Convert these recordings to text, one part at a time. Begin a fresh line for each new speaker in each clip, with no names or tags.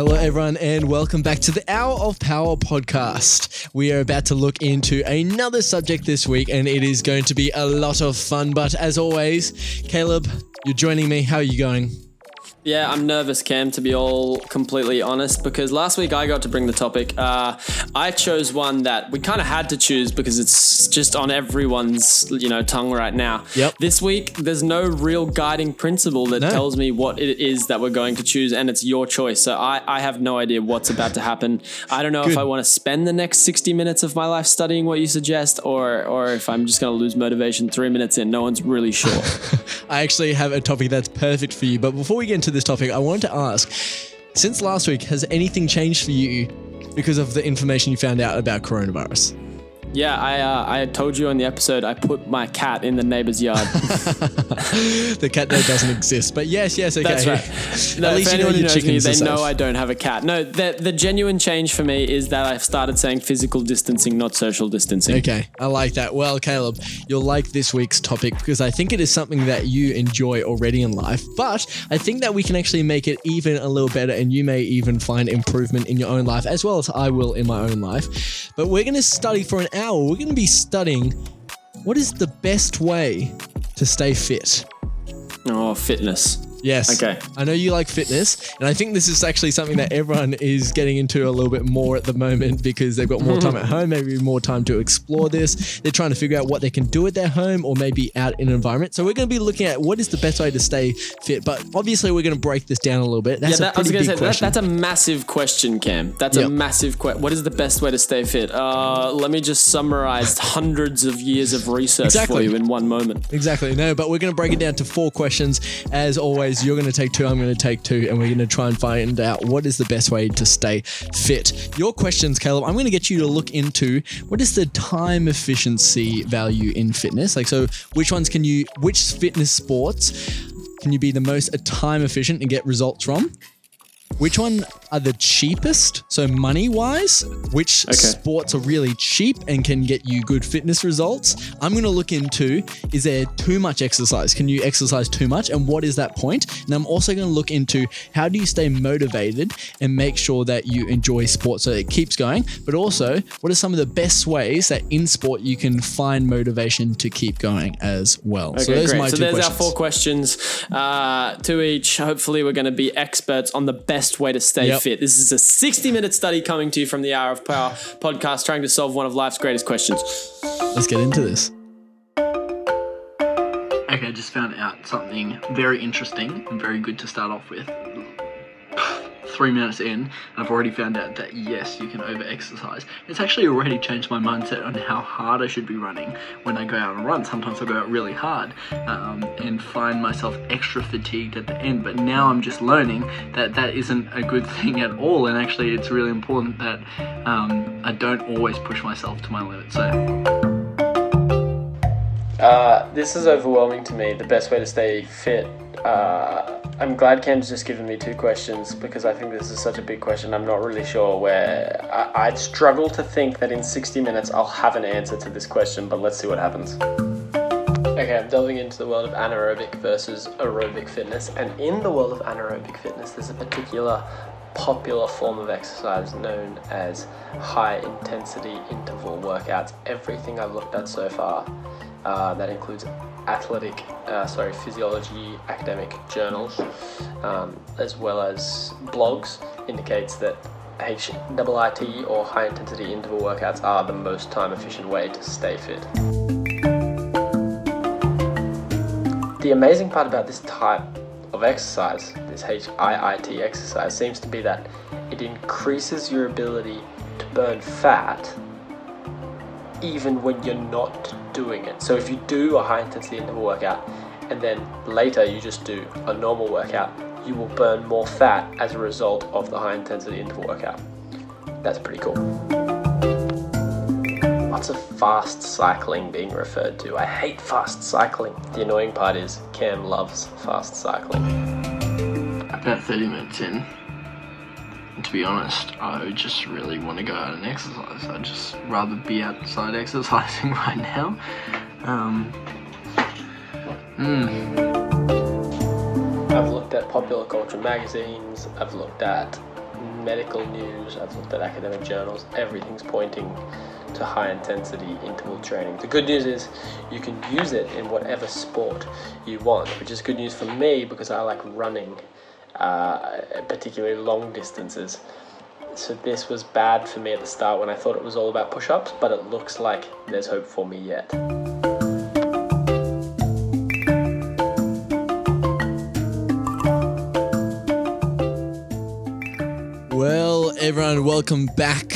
Hello, everyone, and welcome back to the Hour of Power podcast. We are about to look into another subject this week, and it is going to be a lot of fun. But as always, Caleb, you're joining me. How are you going?
Yeah, I'm nervous, Cam, to be all completely honest, because last week I got to bring the topic. Uh, I chose one that we kind of had to choose because it's just on everyone's, you know, tongue right now.
Yep.
This week, there's no real guiding principle that
No.
tells me what it is that we're going to choose, and it's your choice. So I, I have no idea what's about to happen. I don't know
Good.
if I want to spend the next 60 minutes of my life studying what you suggest, or or if I'm just going to lose motivation three minutes in. No one's really sure.
I actually have a topic that's perfect for you. But before we get into this topic, I wanted to ask since last week, has anything changed for you because of the information you found out about coronavirus?
Yeah, I uh, I told you on the episode I put my cat in the neighbor's yard.
The cat there doesn't exist. But yes, yes, okay.
That's right. No,
At least you know your
knows me, they know. I don't have a cat. No, the the genuine change for me is that I've started saying physical distancing, not social distancing.
Okay, I like that. Well, Caleb, you'll like this week's topic because I think it is something that you enjoy already in life, but I think that we can actually make it even a little better and you may even find improvement in your own life as well as I will in my own life. But we're going to study for an hour. Now we're going to be studying what is the best way to stay fit.
Oh, fitness.
Yes.
Okay.
I know you like fitness, and I think this is actually something that everyone is getting into a little bit more at the moment because they've got more time at home, maybe more time to explore this. They're trying to figure out what they can do at their home or maybe out in an environment. So we're going to be looking at what is the best way to stay fit, but obviously we're going to break this down a little bit. That's
yeah,
a
that, I was
pretty big
say that, that's a massive question, Cam. That's
Yep.
a massive question. What is the best way to stay fit? Uh, let me just summarize hundreds of years of research
Exactly.
for you in one moment.
Exactly. No, but we're going to break it down to four questions. As always, you're going to take two, I'm going to take two, and we're going to try and find out what is the best way to stay fit. Your questions, Caleb, I'm going to get you to look into what is the time efficiency value in fitness? Like, so which ones can you, which fitness sports can you be the most time efficient and get results from? Which one are the cheapest? So money wise, which
Okay.
sports are really cheap and can get you good fitness results? I'm going to look into is there too much exercise? Can you exercise too much? And what is that point? And I'm also going to look into how do you stay motivated and make sure that you enjoy sport so it keeps going. But also, what are some of the best ways that in sport you can find motivation to keep going as well? so
Okay,
those are my
So
two
there's
questions.
our four questions, uh, two each. Hopefully, we're going to be experts on the best way to stay
Yep.
fit. This is a 60 minute study coming to you from the Hour of Power podcast, trying to solve one of life's greatest questions.
Let's get into this.
Okay, I just found out something very interesting and very good to start off with. Three minutes in, I've already found out that yes, you can over exercise. It's actually already changed my mindset on how hard I should be running when I go out and run. Sometimes I go out really hard um, and find myself extra fatigued at the end. But now I'm just learning that that isn't a good thing at all. And actually, it's really important that um, I don't always push myself to my limit. So.
Uh, this is overwhelming to me. The best way to stay fit. Uh, I'm glad Cam's just given me two questions because I think this is such a big question. I'm not really sure where. I, I'd struggle to think that in 60 minutes I'll have an answer to this question, but let's see what happens. Okay, I'm delving into the world of anaerobic versus aerobic fitness, and in the world of anaerobic fitness, there's a particular popular form of exercise known as high intensity interval workouts. Everything I've looked at so far, uh, that includes athletic, uh, sorry, physiology, academic journals, um, as well as blogs, indicates that HIIT or high intensity interval workouts are the most time efficient way to stay fit. The amazing part about this type of exercise, this HIIT exercise, seems to be that it increases your ability to burn fat even when you're not doing it. So if you do a high intensity interval workout and then later you just do a normal workout, you will burn more fat as a result of the high intensity interval workout. That's pretty cool. Lots of fast cycling being referred to. I hate fast cycling. The annoying part is Cam loves fast cycling.
about 30 minutes in, to be honest, I just really want to go out and exercise. I'd just rather be outside exercising right now. Um, mm,
I've looked at popular culture magazines, I've looked at
medical news, I've looked at academic journals, everything's pointing to high intensity interval training. The good news is you can use it in whatever sport you want, which is good news for me because I like running, uh, particularly long distances. So this was bad for me at the start when I thought it was all about push ups, but it looks like there's hope for me yet.
Well, everyone, welcome back.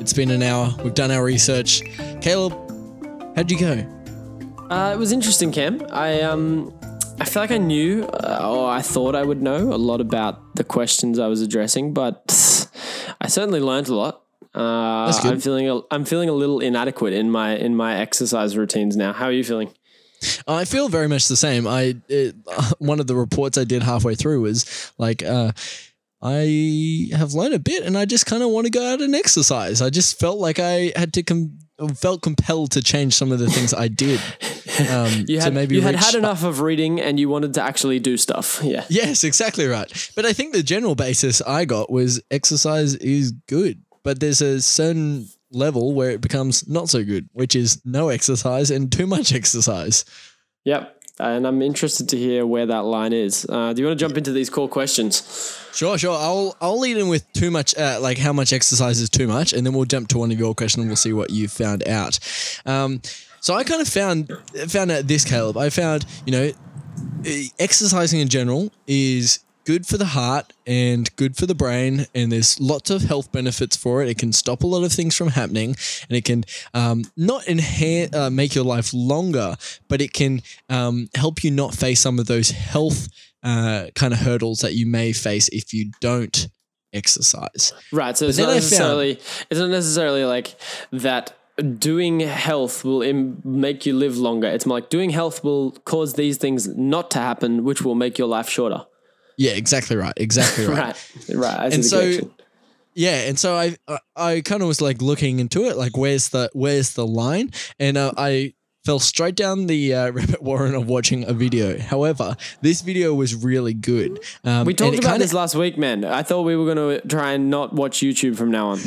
It's been an hour. We've done our research. Caleb, how'd you go?
Uh, it was interesting, Cam. I um, I feel like I knew, uh, or I thought I would know a lot about the questions I was addressing, but I certainly learned a lot. Uh,
That's good.
I'm feeling a, I'm feeling a little inadequate in my in my exercise routines now. How are you feeling?
I feel very much the same. I it, one of the reports I did halfway through was like, uh, I have learned a bit, and I just kind of want to go out and exercise. I just felt like I had to com- felt compelled to change some of the things I did. Um,
You
to
had
maybe
you had had enough of reading, and you wanted to actually do stuff. Yeah.
Yes, exactly right. But I think the general basis I got was exercise is good, but there's a certain level where it becomes not so good, which is no exercise and too much exercise.
Yep. And I'm interested to hear where that line is. Uh, do you want to jump into these core questions?
Sure, sure. I'll I'll lead in with too much, uh, like how much exercise is too much, and then we'll jump to one of your questions and we'll see what you found out. Um, so I kind of found found out this, Caleb. I found you know, exercising in general is good for the heart and good for the brain, and there's lots of health benefits for it. It can stop a lot of things from happening, and it can um, not enhance uh, make your life longer, but it can um, help you not face some of those health uh, kind of hurdles that you may face if you don't exercise.
Right. So it's not
I found-
necessarily it's not necessarily like that doing health will Im- make you live longer. It's more like doing health will cause these things not to happen, which will make your life shorter.
Yeah, exactly right. Exactly right.
Right. Right.
And so-
connection.
Yeah, and so I I, I kind of was like looking into it, like where's the where's the line, and uh, I fell straight down the uh, rabbit warren of watching a video. However, this video was really good. Um,
we talked about
kinda-
this last week, man. I thought we were going to try and not watch YouTube from now on.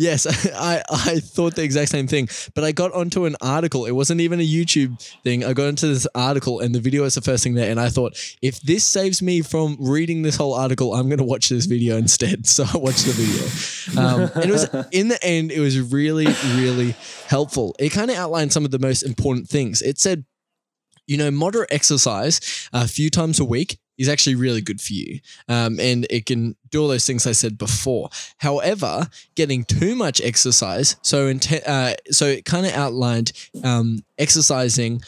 Yes, I, I thought the exact same thing, but I got onto an article. It wasn't even a YouTube thing. I got into this article, and the video is the first thing there. And I thought, if this saves me from reading this whole article, I'm going to watch this video instead. So I watched the video. Um, and it was, in the end, it was really, really helpful. It kind of outlined some of the most important things. It said, you know, moderate exercise a few times a week is actually really good for you. Um, and it can do all those things I said before. However, getting too much exercise, so inte- uh, so it kind of outlined um, exercising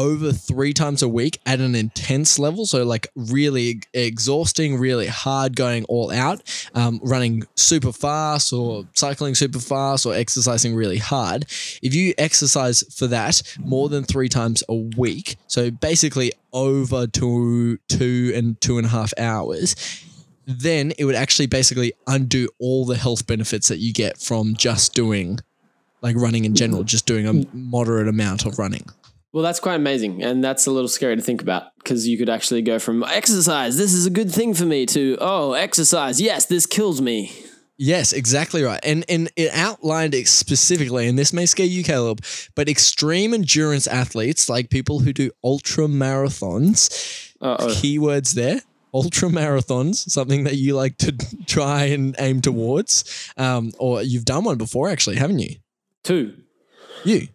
over three times a week at an intense level. So, like really exhausting, really hard, going all out, um, running super fast or cycling super fast or exercising really hard. If you exercise for that more than three times a week, so basically over two, two and two and a half hours, then it would actually basically undo all the health benefits that you get from just doing like running in general, just doing a moderate amount of running.
Well, that's quite amazing. And that's a little scary to think about because you could actually go from exercise, this is a good thing for me, to, oh, exercise, yes, this kills me.
Yes, exactly right. And and it outlined it specifically, and this may scare you, Caleb, but extreme endurance athletes, like people who do ultra marathons,
Uh-oh.
keywords there. Ultra marathons, something that you like to try and aim towards, um, or you've done one before, actually, haven't you?
Two.
You,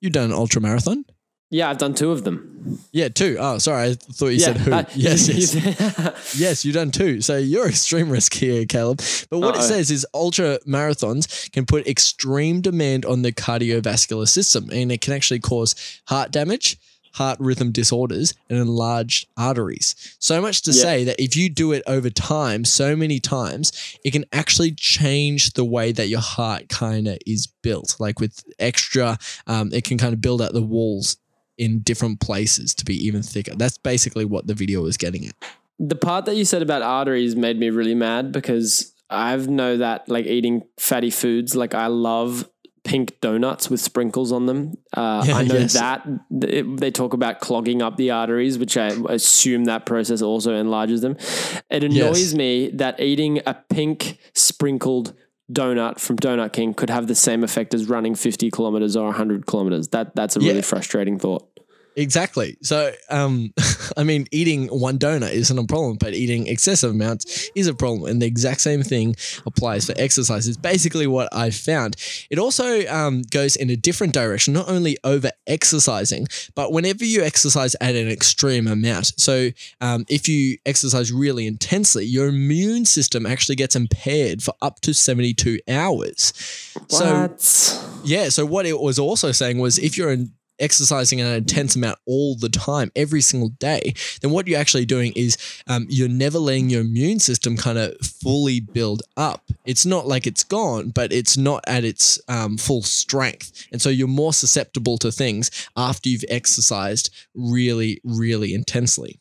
you've done an ultra marathon.
Yeah, I've done two of them.
Yeah, two. Oh, sorry, I thought you said who.
uh,
yes, yes. Yes, you've done two. So you're extreme risk here, Caleb. But what it
Uh-oh.
says is ultra marathons can put extreme demand on the cardiovascular system and it can actually cause heart damage, heart rhythm disorders, and enlarged arteries. So much to
Yeah.
say that if you do it over time, so many times, it can actually change the way that your heart kind of is built. Like with extra, um, it can kind of build out the walls in different places to be even thicker. That's basically what the video was getting at.
the part that you said about arteries made me really mad because I've know that like eating fatty foods, like I love pink donuts with sprinkles on them. Uh,
Yeah,
I know
yes.
that it- they talk about clogging up the arteries, which I assume that process also enlarges them. It annoys
Yes.
me that eating a pink sprinkled donut from Donut King could have the same effect as running 50 kilometers or 100 kilometers. That that's a really
Yeah.
frustrating thought.
Exactly. So, um, I mean, eating one donut isn't a problem, but eating excessive amounts is a problem. And the exact same thing applies for exercise. It's basically what I've found. It also um, goes in a different direction, not only over exercising, but whenever you exercise at an extreme amount. So, um, if you exercise really intensely, your immune system actually gets impaired for up to 72 hours. So,
What?
yeah. So what it was also saying was if you're in exercising an intense amount all the time, every single day, then what you're actually doing is um, you're never letting your immune system kind of fully build up. It's not like it's gone, but it's not at its um, full strength. And so you're more susceptible to things after you've exercised really, really intensely.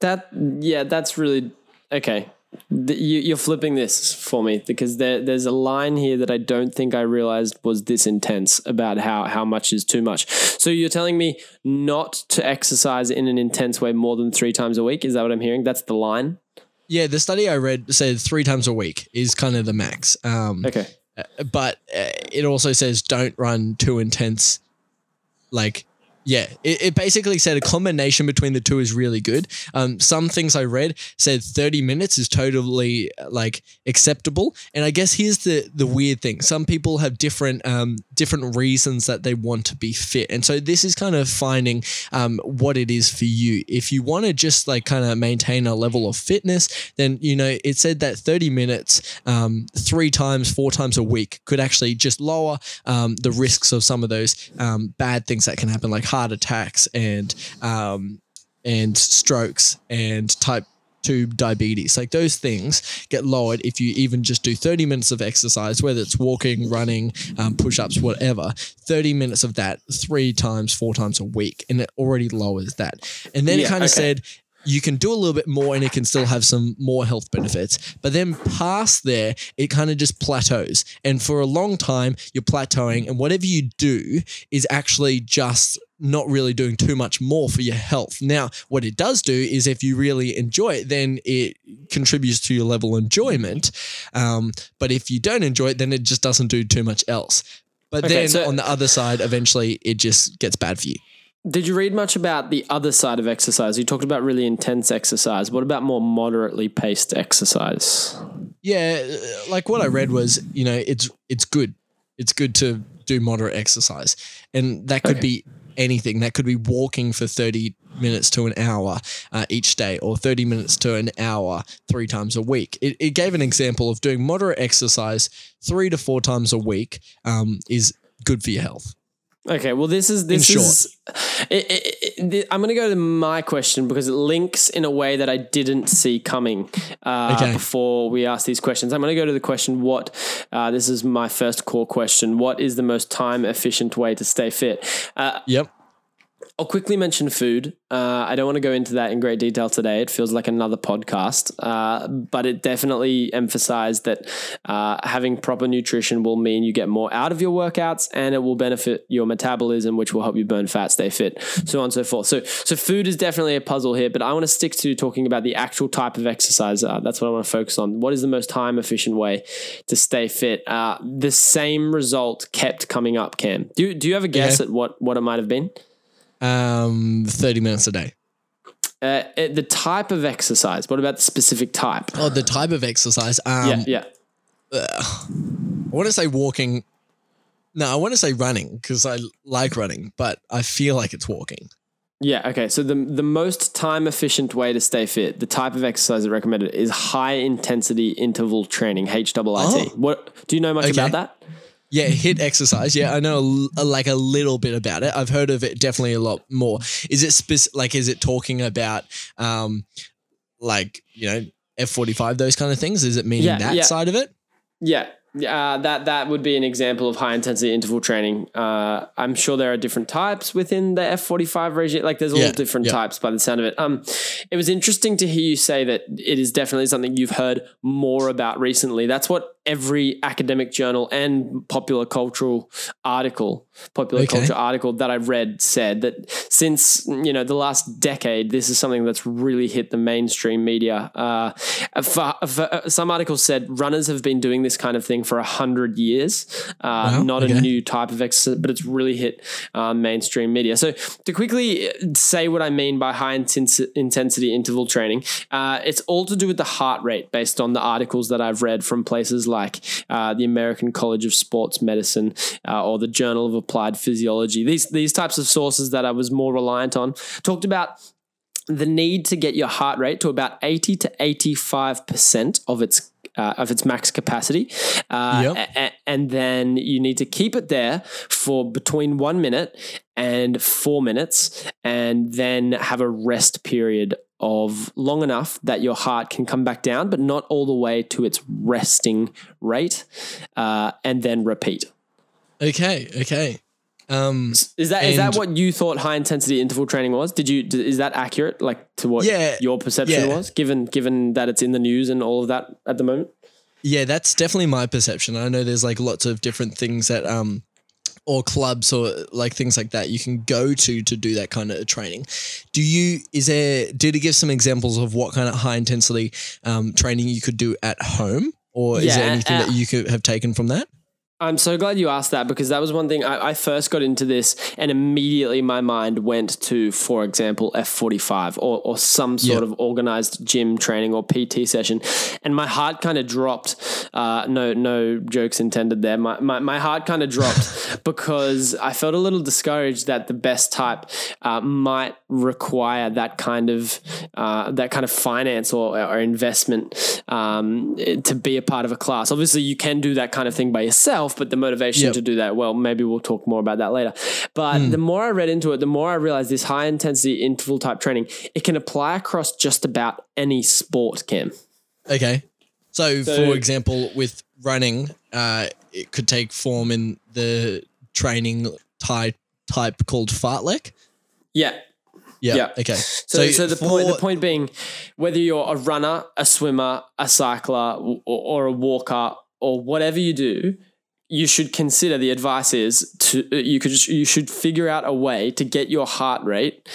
That yeah, that's really okay. The- You, you're flipping this for me because there, there's a line here that I don't think I realized was this intense about how how much is too much. So you're telling me not to exercise in an intense way more than three times a week? Is that what I'm hearing? That's the line.
Yeah, the study I read said three times a week is kind of the max. Um,
Okay.
but uh, it also says don't run too intense. Like, yeah, it, it basically said a combination between the two is really good. Um, some things I read said 30 minutes is totally uh, like acceptable. And I guess here's the the weird thing: some people have different um, different reasons that they want to be fit, and so this is kind of finding um, what it is for you. If you want to just like kind of maintain a level of fitness, then you know it said that 30 minutes, um, three times, four times a week could actually just lower um, the risks of some of those um, bad things that can happen, like heart attacks and um, and strokes and type 2 diabetes. Like those things get lowered if you even just do 30 minutes of exercise, whether it's walking, running, um, push ups, whatever. 30 minutes of that three times, four times a week, and it already lowers that. And then it kind of
okay.
said, you can do a little bit more and it can still have some more health benefits. But then past there, it kind of just plateaus. And for a long time, you're plateauing, and whatever you do is actually just not really doing too much more for your health. Now, what it does do is if you really enjoy it, then it contributes to your level of enjoyment. Um, but if you don't enjoy it, then it just doesn't do too much else. But
Okay,
then
so-
on the other side, eventually it just gets bad for you.
Did you read much about the other side of exercise? You talked about really intense exercise. What about more moderately paced exercise?
Yeah, uh, like what I read was, you know, it's it's good. It's good to do moderate exercise, and that could
Okay.
be anything. That could be walking for thirty minutes to an hour uh, each day, or thirty minutes to an hour three times a week. It, it gave an example of doing moderate exercise three to four times a week um, is good for your health.
Okay, well, this is this is. It, it, it, I'm going to go to my question because it links in a way that I didn't see coming uh,
Okay.
before we ask these questions. I'm going to go to the question: What? Uh, this is my first core question. What is the most time efficient way to stay fit? Uh,
Yep.
I'll quickly mention food. Uh, I don't want to go into that in great detail today. It feels like another podcast, uh, but it definitely emphasized that uh, having proper nutrition will mean you get more out of your workouts, and it will benefit your metabolism, which will help you burn fat, stay fit, so on and so forth. So, so food is definitely a puzzle here, but I want to stick to talking about the actual type of exercise. Uh, that's what I want to focus on. What is the most time efficient way to stay fit? Uh, the same result kept coming up. Cam, do do you have a guess
Yeah.
at what what it might have been?
Um, thirty minutes a day.
Uh, uh, the type of exercise. What about the specific type?
Oh, the type of exercise. Um,
yeah, yeah.
I want to say walking. No, I want to say running because I like running, but I feel like it's walking.
Yeah, okay. So the the most time efficient way to stay fit, the type of exercise that recommended is high intensity interval training, HIIT.
Oh.
What do you know much
Okay.
about that?
Yeah, HIIT exercise. Yeah, I know a a- like a little bit about it. I've heard of it definitely a lot more. Is it spec- like is it talking about um like, you know, F45 those kind of things? Is it meaning
Yeah,
that
yeah.
side of it?
Yeah. Uh, that that would be an example of high intensity interval training. Uh, I'm sure there are different types within the F45 regime. Like there's all
Yeah,
different
yeah.
types by the sound of it. Um, it was interesting to hear you say that it is definitely something you've heard more about recently. That's what every academic journal and popular cultural article, popular
Okay.
culture article that I've read said that since you know the last decade, this is something that's really hit the mainstream media. Uh, for, for, some articles said runners have been doing this kind of thing for a hundred years. Uh,
Wow,
not a new type of exercise, but it's really hit uh, mainstream media. So to quickly say what I mean by high intensi- intensity interval training, uh, it's all to do with the heart rate based on the articles that I've read from places like uh, the American College of Sports Medicine uh, or the Journal of Applied Physiology. These these types of sources that I was more reliant on talked about the need to get your heart rate to about 80 to 85% of its uh, of its max capacity. Uh,
Yep.
a- a- and then you need to keep it there for between one minute and four minutes, and then have a rest period of long enough that your heart can come back down, but not all the way to its resting rate, uh, and then repeat.
Okay, okay. Um,
Is that is that what you thought high intensity interval training was? Did you is that accurate like to what
Yeah,
your perception
yeah.
was given given that it's in the news and all of that at the moment?
yeah, that's definitely my perception. I know there's like lots of different things that um or clubs or like things like that you can go to to do that kind of training. Do you is there did he give some examples of what kind of high intensity um training you could do at home or is there anything
uh,
that you could have taken from that?
I'm so glad you asked that because that was one thing I, I first got into this and immediately my mind went to, for example, F45 or, or some sort
Yeah.
of organized gym training or PT session. And my heart kind of dropped. Uh, no, no jokes intended there. My, my, my heart kind of dropped because I felt a little discouraged that the best type uh, might require that kind of uh, that kind of finance or, or investment um, to be a part of a class. Obviously, you can do that kind of thing by yourself, but the motivation
Yep.
to do that, well, maybe we'll talk more about that later. But
Hmm.
the more I read into it, the more I realized this high intensity interval type training it can apply across just about any sport. Cam.
Okay. So,
So-
for example, with running, uh, it could take form in the training type type called fartlek.
Yeah.
Yeah.
Yeah.
Okay.
So, so, the point the point being, whether you're a runner, a swimmer, a cycler, or, or a walker, or whatever you do, you should consider the advice is to you could you should figure out a way to get your heart rate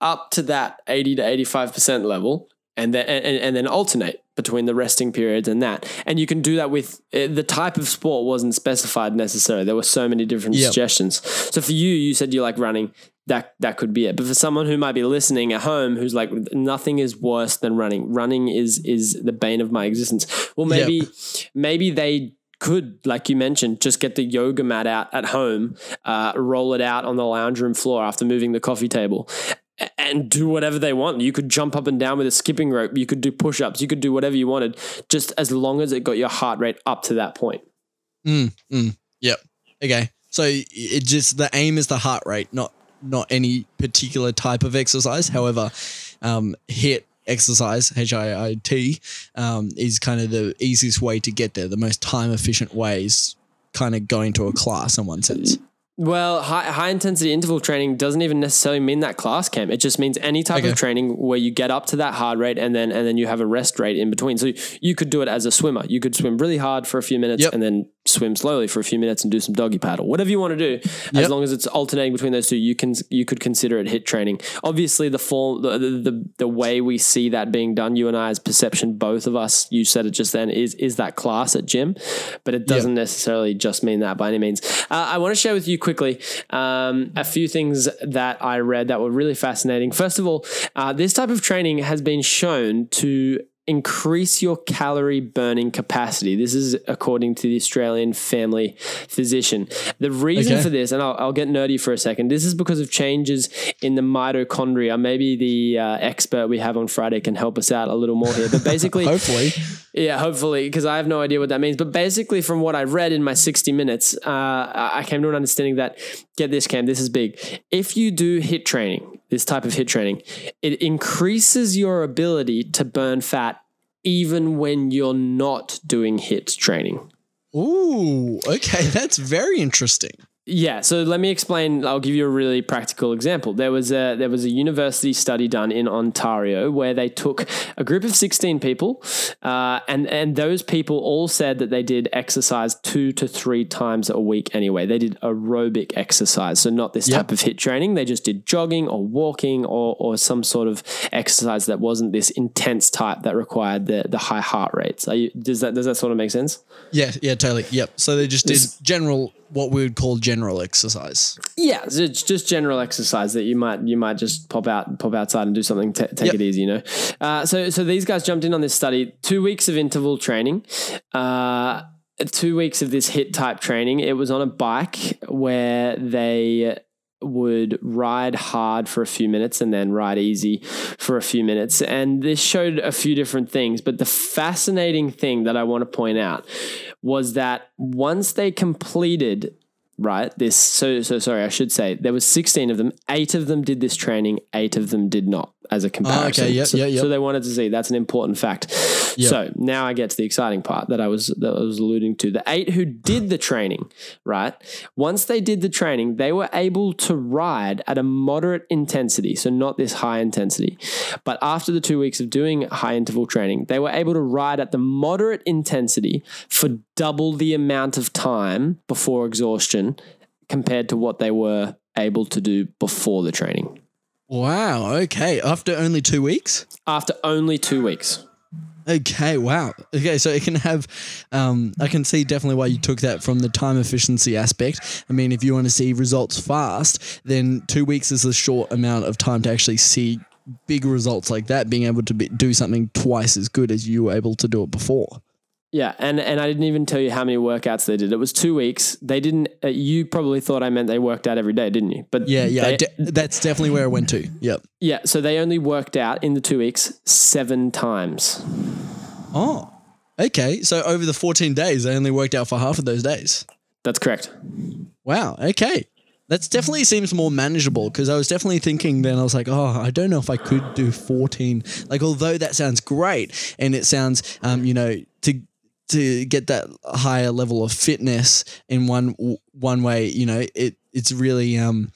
up to that eighty to eighty five percent level, and then and, and then alternate between the resting periods and that. And you can do that with uh, the type of sport wasn't specified necessarily. There were so many different
Yep.
suggestions. So for you, you said you like running. That that could be it. But for someone who might be listening at home, who's like, nothing is worse than running. Running is is the bane of my existence. Well,
Yep.
maybe maybe they could, like you mentioned, just get the yoga mat out at home, uh, roll it out on the lounge room floor after moving the coffee table, and do whatever they want. You could jump up and down with a skipping rope. You could do push ups. You could do whatever you wanted, just as long as it got your heart rate up to that point.
Mm, mm, yep. Okay. So it just the aim is the heart rate, not not any particular type of exercise. However, um, HIIT exercise H I I T um, is kind of the easiest way to get there. The most time efficient way is kind of going to a class in one sense.
Well, high, high intensity interval training doesn't even necessarily mean that class camp. It just means any type
Okay.
of training where you get up to that hard rate and then and then you have a rest rate in between. So you could do it as a swimmer. You could swim really hard for a few minutes
Yep.
and then swim slowly for a few minutes and do some doggy paddle. Whatever you want to do, as long as it's alternating between those two, you can you could consider it HIIT training. Obviously, the form the the, the, way we see that being done, you and I as perception, both of us, you said it just then, is is that class at gym, but it doesn't necessarily just mean that by any means. Uh, I want to share with you quickly um, a few things that I read that were really fascinating. First of all, uh, this type of training has been shown to increase your calorie burning capacity. This is according to the Australian family physician. The reason
Okay.
for this, and I'll, I'll get nerdy for a second, this is because of changes in the mitochondria. Maybe the uh, expert we have on Friday can help us out a little more here. But basically,
Hopefully,
yeah, hopefully, because I have no idea what that means. But basically, from what I've read in my 60 minutes, uh, I I came to an understanding that, get this, Cam, this is big. If you do HIIT training, this type of HIIT training, it increases your ability to burn fat even when you're not doing HIIT training.
ooh, okay, that's very interesting.
Yeah, so let me explain. I'll give you a really practical example. There was a there was a university study done in Ontario where they took a group of sixteen people, uh, and and those people all said that they did exercise two to three times a week. Anyway, they did aerobic exercise, so not this
Yep.
type of HIIT training. They just did jogging or walking or or some sort of exercise that wasn't this intense type that required the the high heart rates. Are you, does that does that sort of make sense?
Yeah, yeah, totally. Yep. So they just did
This-
general, what we would call general exercise.
Yeah, it's just general exercise that you might you might just pop out pop outside and do something. T- take
Yep.
it easy, you know. Uh, so so these guys jumped in on this study. Two weeks of interval training. Uh, two weeks of this HIIT type training. It was on a bike where they would ride hard for a few minutes and then ride easy for a few minutes. And this showed a few different things. But the fascinating thing that I want to point out was that once they completed right this so so sorry i should say there was 16 of them eight of them did this training eight of them did not as a ah, comparison
yep,
so,
yep, yep.
so they wanted to see. That's an important fact.
Yep.
so now i get to the exciting part that i was that i was alluding to. The eight who did the training right? Once they did the training they were able to ride at a moderate intensity so not this high intensity. But after the two weeks of doing high interval training they were able to ride at the moderate intensity for double the amount of time before exhaustion compared to what they were able to do before the training
Wow. Okay. After only two weeks.
after only two weeks
Okay. Wow. Okay. So it can have, um, I can see definitely why you took that from the time efficiency aspect. I mean, if you want to see results fast, then two weeks is a short amount of time to actually see big results like that. Being able to be, do something twice as good as you were able to do it before.
Yeah, and and I didn't even tell you how many workouts they did. It was two weeks. They didn't. Uh, you probably thought I meant they worked out every day, didn't you? But
Yeah. Yeah.
they-
de- that's definitely where I went to. Yep.
yeah. So they only worked out in the two weeks seven times.
Oh. Okay. So over the 14 days, they only worked out for half of those days.
That's correct.
Wow. Okay. That definitely seems more manageable because I was definitely thinking then I was like, oh, I don't know if I could do 14. Like, although that sounds great and it sounds, um, you know, to to get that higher level of fitness in one one way, you know, it it's really um,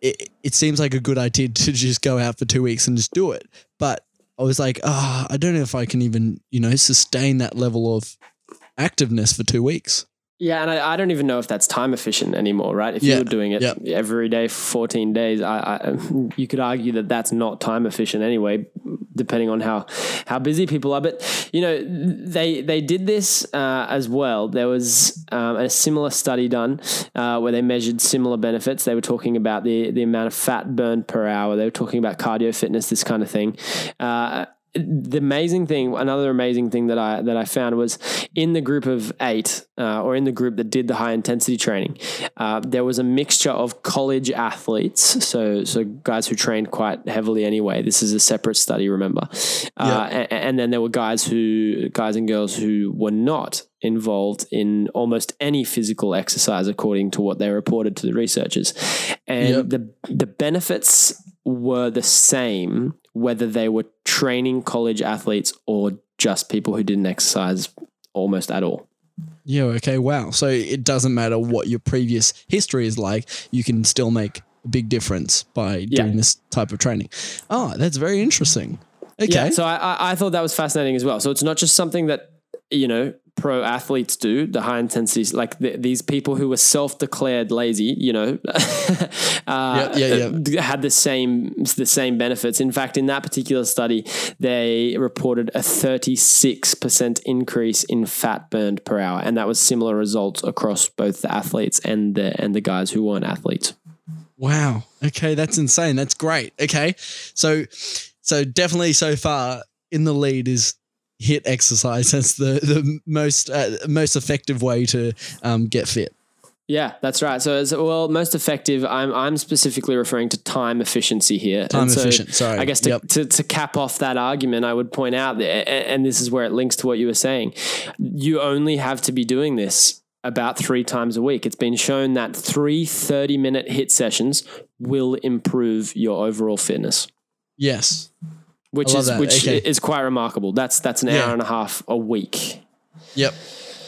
it it seems like a good idea to just go out for two weeks and just do it. But I was like, ah, I don't know if I can even, you know, sustain that level of activeness for two weeks.
Yeah, and I, I don't even know if that's time efficient anymore, right? If
Yeah,
you're doing it
yeah.
every day 14 days, I, I, you could argue that that's not time efficient anyway, depending on how how busy people are. But you know, they they did this uh, as well. There was um, a similar study done uh, where they measured similar benefits. They were talking about the the amount of fat burned per hour. They were talking about cardio fitness, this kind of thing. Uh, the amazing thing, another amazing thing that I that I found was in the group of eight, uh, or in the group that did the high intensity training, uh, there was a mixture of college athletes, so so guys who trained quite heavily anyway. This is a separate study, remember, uh, and, and then there were guys who guys and girls who were not involved in almost any physical exercise, according to what they reported to the researchers, and
Yep.
the the benefits were the same whether they were training college athletes or just people who didn't exercise almost at all.
Yeah, okay, wow. So it doesn't matter what your previous history is like, you can still make a big difference by
Yeah.
doing this type of training. Oh, that's very interesting. Okay.
Yeah, so I, I thought that was fascinating as well. So it's not just something that, you know, pro athletes do, the high intensities, like the, these people who were self declared lazy, you know, uh,
Yeah, yeah,
had the same the same benefits. In fact, in that particular study, they reported a 36% increase in fat burned per hour. And that was similar results across both the athletes and the and the guys who weren't athletes.
wow. Okay, that's insane. That's great. Okay. So so definitely so far in the lead is HIIT exercise. That's the the most uh, most effective way to um, get fit.
Yeah, that's right. So, as well, most effective. I'm I'm specifically referring to time efficiency here.
Time
And so
efficient, sorry.
I guess to,
Yep.
to to cap off that argument, I would point out that, and this is where it links to what you were saying. You only have to be doing this about three times a week. It's been shown that three 30 minute HIIT sessions will improve your overall fitness.
Yes.
Which is
that.
which
Okay.
is quite remarkable. That's that's an
Yeah.
hour and a half a week.
Yep.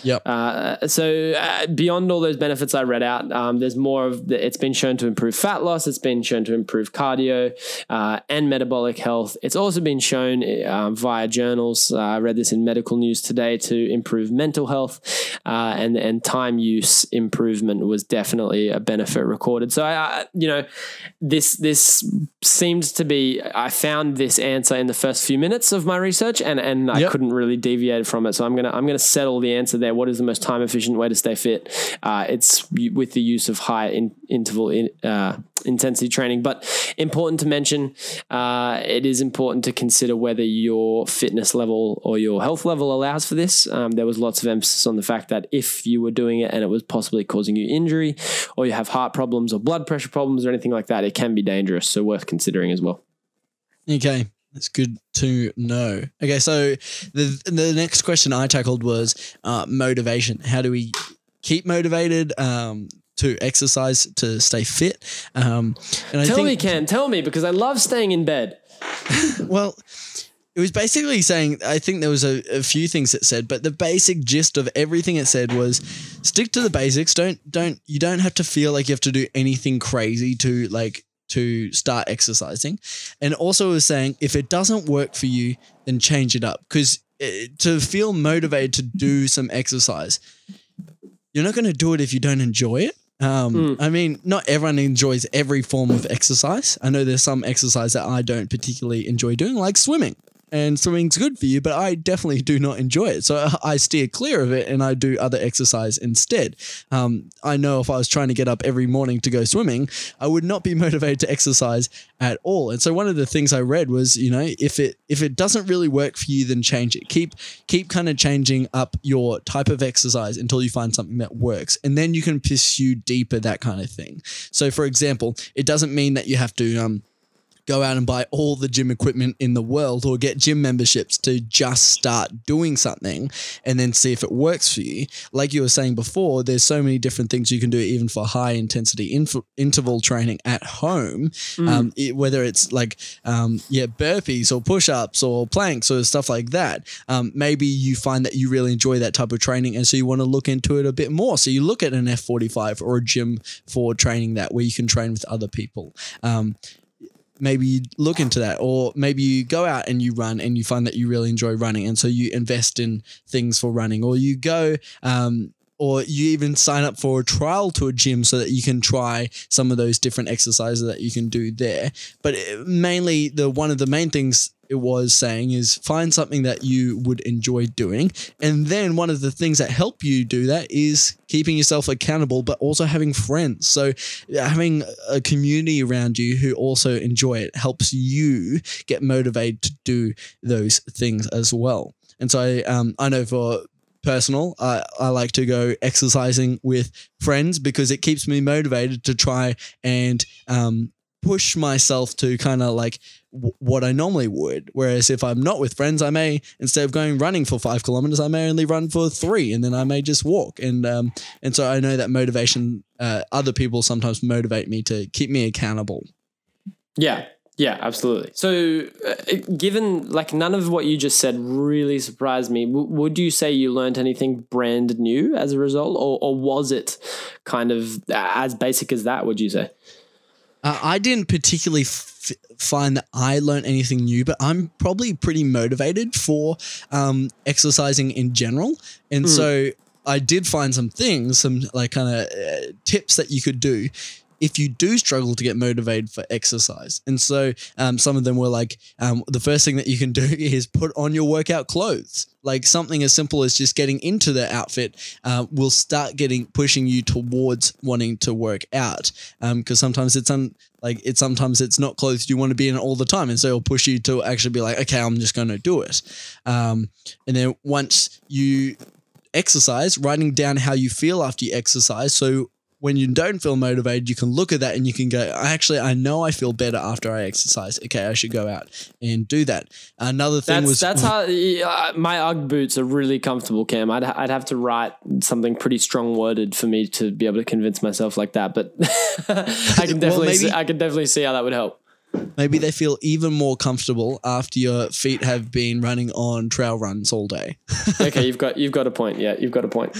Yep.
Uh, so uh, beyond all those benefits I read out, um, there's more of the, it's been shown to improve fat loss. It's been shown to improve cardio uh, and metabolic health. It's also been shown um, via journals. Uh, I read this in medical news today to improve mental health uh, and and time use improvement was definitely a benefit recorded. So I, I, you know, this this seems to be. I found this answer in the first few minutes of my research, and and I
Yep.
couldn't really deviate from it. So I'm gonna I'm gonna settle the answer there. What is the most time efficient way to stay fit? Uh, it's with the use of high in, interval in, uh, intensity training. But important to mention, uh, it is important to consider whether your fitness level or your health level allows for this. Um, there was lots of emphasis on the fact that if you were doing it and it was possibly causing you injury, or you have heart problems or blood pressure problems or anything like that, it can be dangerous. So worth considering as well.
Okay, that's good to know. Okay, so the the next question I tackled was uh, motivation. How do we keep motivated um, to exercise to stay fit? Um, and I
Tell
think,
me, Cam, tell me, because I love staying in bed.
well, it was basically saying. I think there was a, a few things it said, but the basic gist of everything it said was stick to the basics. Don't don't you don't have to feel like you have to do anything crazy to like to start exercising. And also was saying if it doesn't work for you, then change it up because to feel motivated to do some exercise, you're not going to do it if you don't enjoy it. Um, I mean, not everyone enjoys every form of exercise. I know there's some exercise that I don't particularly enjoy doing, like swimming. And swimming's good for you, but I definitely do not enjoy it. So I steer clear of it and I do other exercise instead. Um, I know if I was trying to get up every morning to go swimming, I would not be motivated to exercise at all. And so one of the things I read was, you know, if it if it doesn't really work for you, then change it. Keep keep kind of changing up your type of exercise until you find something that works, and then you can pursue deeper that kind of thing. So, for example, it doesn't mean that you have to um, go out and buy all the gym equipment in the world or get gym memberships to just start doing something and then see if it works for you. Like you were saying before, there's so many different things you can do even for high intensity inf- interval training at home, um, it- whether it's like um, yeah burpees or push ups or planks or stuff like that. Um, maybe you find that you really enjoy that type of training and so you want to look into it a bit more. So you look at an F45 or a gym for training that where you can train with other people. Um, maybe you look into that or maybe you go out and you run and you find that you really enjoy running and so you invest in things for running or you go um, or you even sign up for a trial to a gym so that you can try some of those different exercises that you can do there. But it- mainly the one of the main things it was saying is find something that you would enjoy doing. And then one of the things that help you do that is keeping yourself accountable but also having friends. So having a community around you who also enjoy it helps you get motivated to do those things as well. And so I, um, I know for personal I, I like to go exercising with friends because it keeps me motivated to try and um, push myself to kind of like what I normally would. Whereas if I'm not with friends, I may instead of going running for five kilometers, I may only run for three, and then I may just walk. And um, and so I know that motivation. Uh, other people sometimes motivate me to keep me accountable.
Yeah, yeah, absolutely. So, uh, given like none of what you just said really surprised me, w- would you say you learned anything brand new as a result, or, or was it kind of as basic as that? Would you say?
Uh, I didn't particularly f- find that I learned anything new, but I'm probably pretty motivated for um, exercising in general. And so I did find some things, some like kind of uh, tips that you could do if you do struggle to get motivated for exercise. And so um, some of them were like, um, the first thing that you can do is put on your workout clothes. Like something as simple as just getting into the outfit uh, will start getting pushing you towards wanting to work out. Because sometimes it's un, like it's sometimes it's not clothes you want to be in all the time, and so it'll push you to actually be like, okay, I'm just going to do it. Um, and then once you exercise, writing down how you feel after you exercise. So when you don't feel motivated, you can look at that and you can go, actually, I know I feel better after I exercise. Okay, I should go out and do that. Another thing
That's
was
that's how uh, my UGG boots are really comfortable, Cam. I'd I'd have to write something pretty strong worded for me to be able to convince myself like that, but I can definitely
maybe-
see, I can definitely see how that would help.
maybe they feel even more comfortable after your feet have been running on trail runs all day.
okay, you've got you've got a point. Yeah, you've got a point.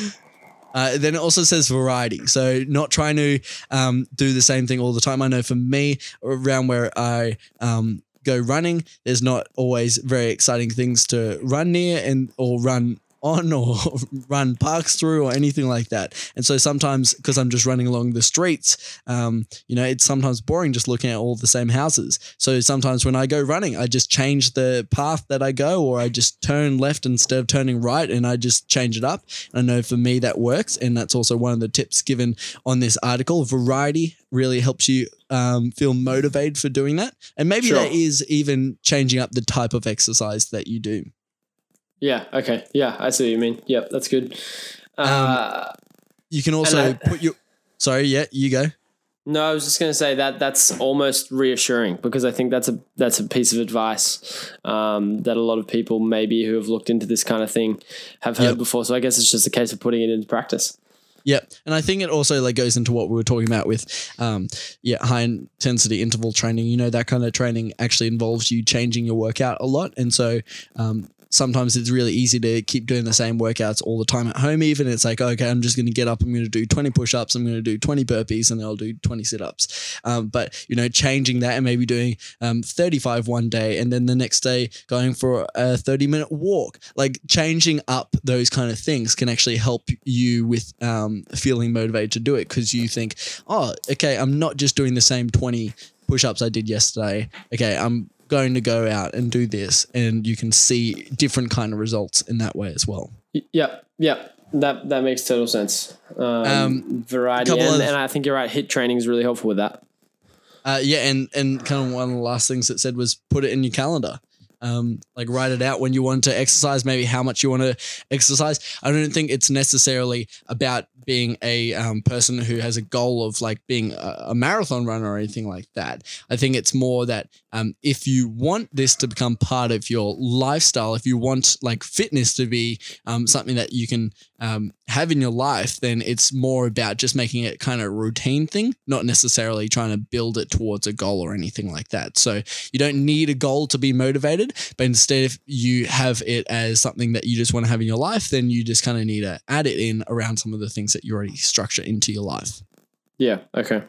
Uh, then it also says variety. So not trying to um, do the same thing all the time. I know for me, around where I um, go running, there's not always very exciting things to run near and or run on or run parks through or anything like that. And so sometimes, because I'm just running along the streets, um, you know, it's sometimes boring just looking at all the same houses. So sometimes when I go running, I just change the path that I go, or I just turn left instead of turning right, and I just change it up. And I know for me that works, and that's also one of the tips given on this article. Variety really helps you um, feel motivated for doing that, and maybe
Sure.
that is even changing up the type of exercise that you do.
Yeah. Okay. Yeah, I see what you mean. Yep, that's good. Uh,
You can also
I-
put your. Sorry, yeah, you go.
no, I was just going to say that that's almost reassuring because I think that's a that's a piece of advice um, that a lot of people maybe who have looked into this kind of thing have heard
Yep.
before. So I guess it's just a case of putting it into practice.
Yeah, and I think it also like goes into what we were talking about with, um, yeah, high intensity interval training. You know, that kind of training actually involves you changing your workout a lot, and so um, sometimes it's really easy to keep doing the same workouts all the time at home. Even it's like, okay, I'm just going to get up, I'm going to do 20 push-ups, I'm going to do 20 burpees, and I'll do 20 sit-ups. Um, but you know, changing that and maybe doing um, 35 one day, and then the next day going for a 30 minute walk. Like changing up those kind of things can actually help you with um, feeling motivated to do it because you think, oh, okay, I'm not just doing the same 20 push-ups I did yesterday. Okay, I'm going to go out and do this, and you can see different kind of results in that way as well.
Y- Yep. Yep. That that makes total sense. Um,
Um,
variety, and,
of-
and I think you're right. HIIT training is really helpful with that.
Uh, yeah, and and kind of one of the last things that said was put it in your calendar. Um, like write it out when you want to exercise, maybe how much you want to exercise. I don't think it's necessarily about being a um, person who has a goal of like being a, a marathon runner or anything like that. I think it's more that um, if you want this to become part of your lifestyle, if you want like fitness to be um, something that you can um, have in your life, then it's more about just making it kind of a routine thing, not necessarily trying to build it towards a goal or anything like that. So you don't need a goal to be motivated, but instead, if you have it as something that you just want to have in your life, then you just kind of need to add it in around some of the things that you already structure into your life.
Yeah. Okay.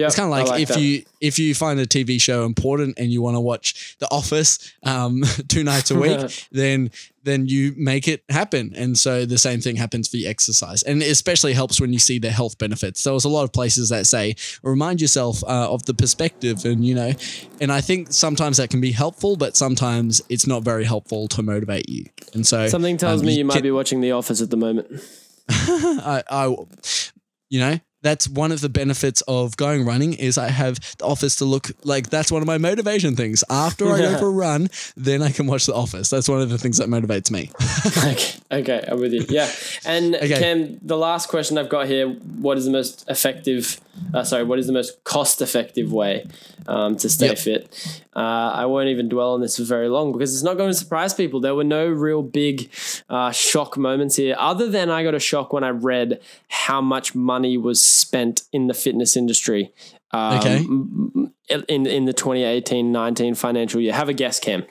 Yeah.
It's kind of like, if
that.
you if you find a TV show important and you want to watch The Office um, two nights a week, then then you make it happen. And so the same thing happens for your exercise, and it especially helps when you see the health benefits. There was a lot of places that say remind yourself uh, of the perspective, and you know, and I think sometimes that can be helpful, but sometimes it's not very helpful to motivate you. And so
Something tells
um,
me you might
can-
be watching The Office at the moment.
I, I, you know, that's one of the benefits of going running is I have the office to look like that's one of my motivation things. After I go for a run, then I can watch the office. That's one of the things that motivates me.
okay. Okay. I'm with you. Yeah. And
Okay.
Cam, the last question I've got here: What is the most effective? Uh, sorry, what is the most cost-effective way um, to stay
Yep.
fit? Uh, I won't even dwell on this for very long because it's not going to surprise people. There were no real big uh, shock moments here, other than I got a shock when I read how much money was spent in the fitness industry. Um,
Okay.
In in the 2018-19 financial year, have a guess, Cam.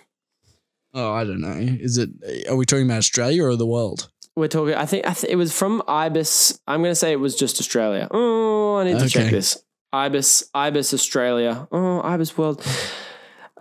Oh, I don't know. Is it? Are we talking about Australia or the world?
We're talking. I think I th- it was from Ibis. I'm going to say it was just Australia. Oh, I need to check this. Ibis, Ibis, Australia. Oh, IBISWorld.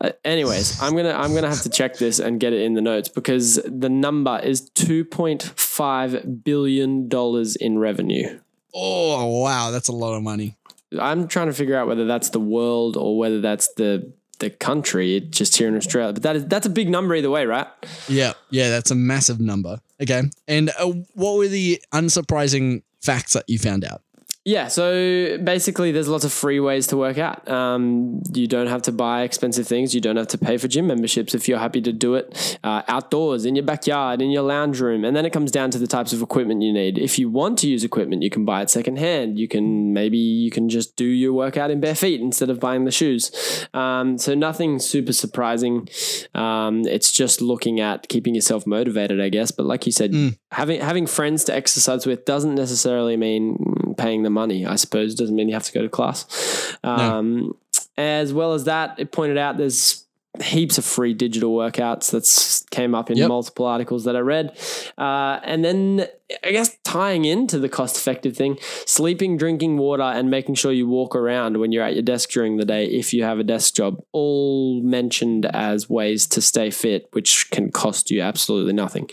Uh, anyways, I'm gonna I'm gonna have to check this and get it in the notes because the number is 2.5 billion dollars in revenue.
Oh, wow, that's a lot of money.
I'm trying to figure out whether that's the world or whether that's the the country just here in Australia. But that is that's a big number either way, right?
Yeah, yeah, that's a massive number. Okay, and uh, what were the unsurprising facts that you found out?
Yeah, so basically, there's lots of free ways to work out. Um, you don't have to buy expensive things. You don't have to pay for gym memberships if you're happy to do it uh, outdoors, in your backyard, in your lounge room. And then it comes down to the types of equipment you need. If you want to use equipment, you can buy it secondhand. You can maybe you can just do your workout in bare feet instead of buying the shoes. Um, so nothing super surprising. Um, it's just looking at keeping yourself motivated, I guess. But like you said, having having friends to exercise with doesn't necessarily mean paying the money. I suppose doesn't mean you have to go to class. Um, As well as that, it pointed out there's heaps of free digital workouts that's came up in
Yep.
multiple articles that I read. Uh, and then I guess tying into the cost effective thing, sleeping, drinking water, and making sure you walk around when you're at your desk during the day if you have a desk job, all mentioned as ways to stay fit, which can cost you absolutely nothing.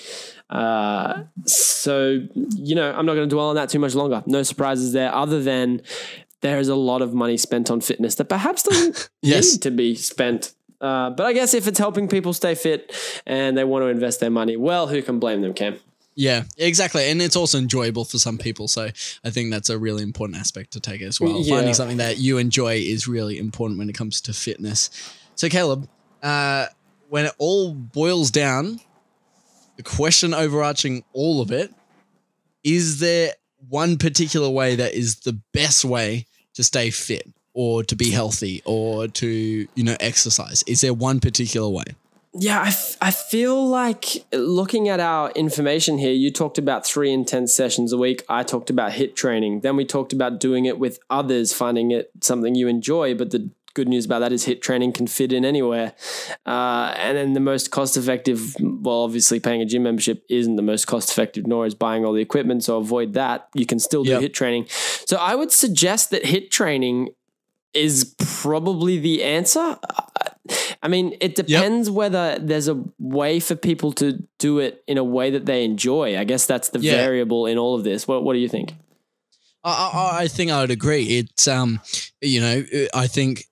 Uh, so, you know, I'm not going to dwell on that too much longer. No surprises there, other than there is a lot of money spent on fitness that perhaps doesn't
Yes.
need to be spent. Uh, but I guess if it's helping people stay fit and they want to invest their money, well, who can blame them, Cam?
Yeah, exactly. And it's also enjoyable for some people. So I think that's a really important aspect to take as well.
Yeah.
Finding something that you enjoy is really important when it comes to fitness. So, Caleb, uh, when it all boils down, the question overarching all of it is there one particular way that is the best way to stay fit or to be healthy or to, you know, exercise? Is there one particular way?
Yeah, I, f- I feel like looking at our information here, you talked about three intense sessions a week. I talked about HIIT training. Then we talked about doing it with others, finding it something you enjoy. But the good news about that is HIIT training can fit in anywhere. Uh, and then the most cost effective, well, obviously paying a gym membership isn't the most cost effective, nor is buying all the equipment. So avoid that. You can still do
Yep.
HIIT training. So I would suggest that HIIT training is probably the answer. I mean, it depends whether there's a way for people to do it in a way that they enjoy. I guess that's the
Yeah.
variable in all of this. What What do you think?
I, I, I think I would agree. It's um, you know, I think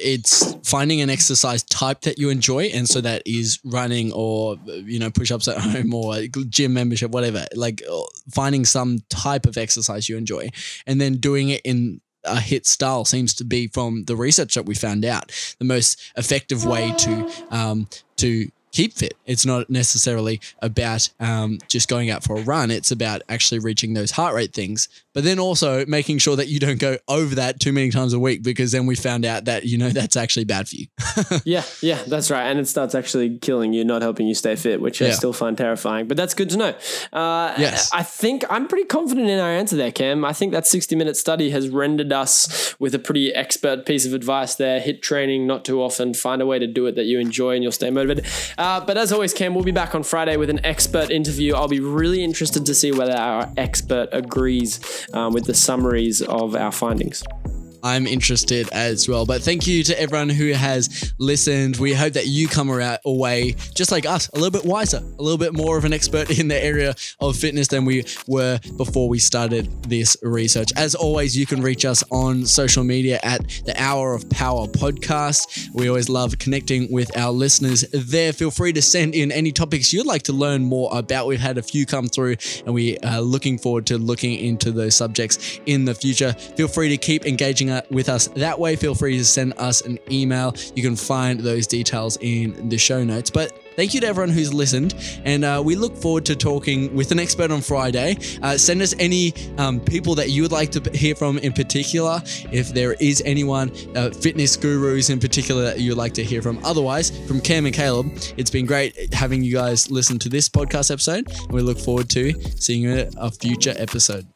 it's finding an exercise type that you enjoy, and so that is running or you know push ups at home or gym membership, whatever. Like uh, finding some type of exercise you enjoy, and then doing it in a HIIT style seems to be from the research that we found out the most effective way to um, to keep fit. It's not necessarily about um, just going out for a run. It's about actually reaching those heart rate things, but then also making sure that you don't go over that too many times a week because then we found out that you know that's actually bad for you.
Yeah, yeah, that's right. And it starts actually killing you, not helping you stay fit, which I still find terrifying. But that's good to know. Uh,
Yes.
I think I'm pretty confident in our answer there, Cam. I think that 60 minute study has rendered us with a pretty expert piece of advice there. HIIT training not too often. Find a way to do it that you enjoy and you'll stay motivated. Uh, but as always, Cam, we'll be back on Friday with an expert interview. I'll be really interested to see whether our expert agrees um, with the summaries of our findings.
I'm interested as well. But thank you to everyone who has listened. We hope that you come around away just like us, a little bit wiser, a little bit more of an expert in the area of fitness than we were before we started this research. As always, you can reach us on social media at the Hour of Power podcast. We always love connecting with our listeners there. Feel free to send in any topics you'd like to learn more about. We've had a few come through and we are looking forward to looking into those subjects in the future. Feel free to keep engaging uh, with us that way. Feel free to send us an email. You can find those details in the show notes. But Thank you to everyone who's listened, and uh, we look forward to talking with an expert on Friday. Uh, send us any um, people that you would like to hear from in particular. If there is anyone, uh, fitness gurus in particular, that you would like to hear from. Otherwise, from Cam and Caleb, it's been great having you guys listen to this podcast episode. And we look forward to seeing you in a future episode.